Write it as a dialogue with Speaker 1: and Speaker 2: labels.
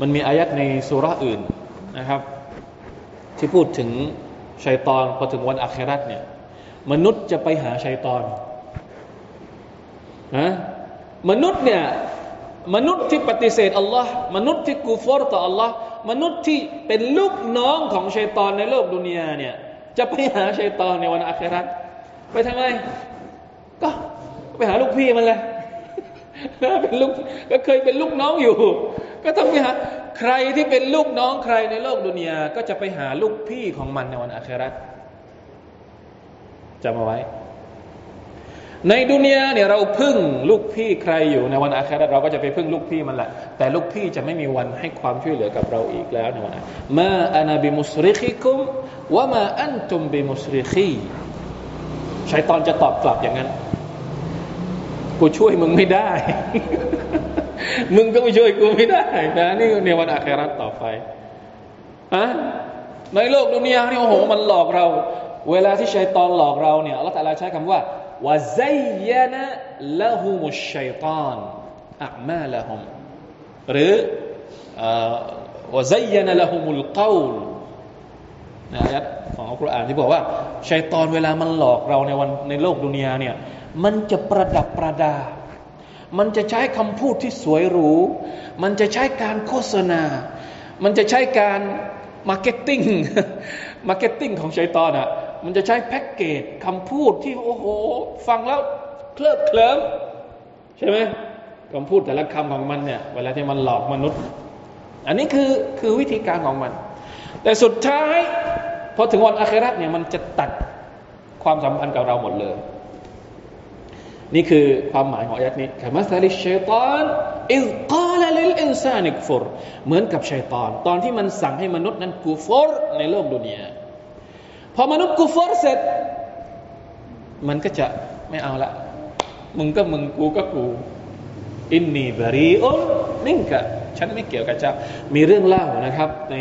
Speaker 1: มันมีอายัดในสุราอื่นนะครับ ที่พูดถึงชัยตอนพอถึงวันอัคราตเนี่ย มนุษย์จะไปหาชัยตอนนะมนุษย์เนี่ยมนุษย์ที่ปฏิเสธอัลลอฮ์มนุษย์ที่กูฟอร์ต่ออัลลอฮ์มนุษย์ที่เป็นลูกน้องของชัยตอนในโลกดุนยาเนี่ยจะไปหาชัยตอนในวันอัคราตไปทำไม ก็ไปหาลูกพี่มันเลยเป็นลูกก็เคยเป็นลูกน้องอยู่ ก็ต้องไปหาใครที่เป็นลูกน้องใครในโลกดุนยาก็จะไปหาลูกพี่ของมันในวันอาคราตจำเอาไว้ ในดุนยาเนี่ยเราพึ่งลูกพี่ใครอยู่ในวันอาคราตเราก็จะไปพึ่งลูกพี่มันแหละ แต่ลูกพี่จะไม่มีวันให้ความช่วยเหลือกับเราอีกแล้วในวันมาอานาบิมุสริคิคุมวะมาอันตุมบิมุสริคีชัยตอนจะตอบกลับอย่างนั้น กูช่วยมึงไม่ได้ มึงก็ไม่ช่วยกูไม่ได้นะนี่ในวันอาคราตต่อไปอะในโลกดุนยานี่โอ้โห มันหลอกเรา เวลาที่ชัยตอนหลอกเราเนี่ยอัลลอฮฺใช้คำว่าวะซัยนะละหุมุชชัยตานอัลมาละหุมหรือวะซัยนะละหุมุลกาวลนะอายัดของอัลกุรอานที่บอกว่าชัยตอนเวลามันหลอกเราในวันในโลกดุนยาเนี่ยมันจะประดับประดา มันจะใช้คำพูดที่สวยหรู มันจะใช้การโฆษณา มันจะใช้การ marketing marketing ของชัยตอนอะ มันจะใช้แพ็กเกจคำพูดที่โอ้โห ฟังแล้วเคลิบเคลิ้มใช่ไหมคำพูดแต่ละคำของมันเนี่ย เวลาที่มันหลอกมนุษย์ อันนี้คือคือวิธีการของมัน แต่สุดท้ายพอถึงวันอาคิเราะฮ์เนี่ยมันจะตัดความสัมพันธ์กับเราหมดเลย นี่คือความหมายของอายัดนี้كمثل الشيطان إذ قال للإنسان اكفرเหมือนกับชัยตอน ตอนที่มันสั่งให้มนุษย์นั้นกูฟอรในโลกดุนยาพอมนุษย์กูฟอรเสร็จ มันก็จะไม่เอาละ มึงก็มึงกูก็กู อินนีบรีอุนมิงกะฉันไม่เกี่ยวกับเจ้า มีเรื่องเล่านะครับใน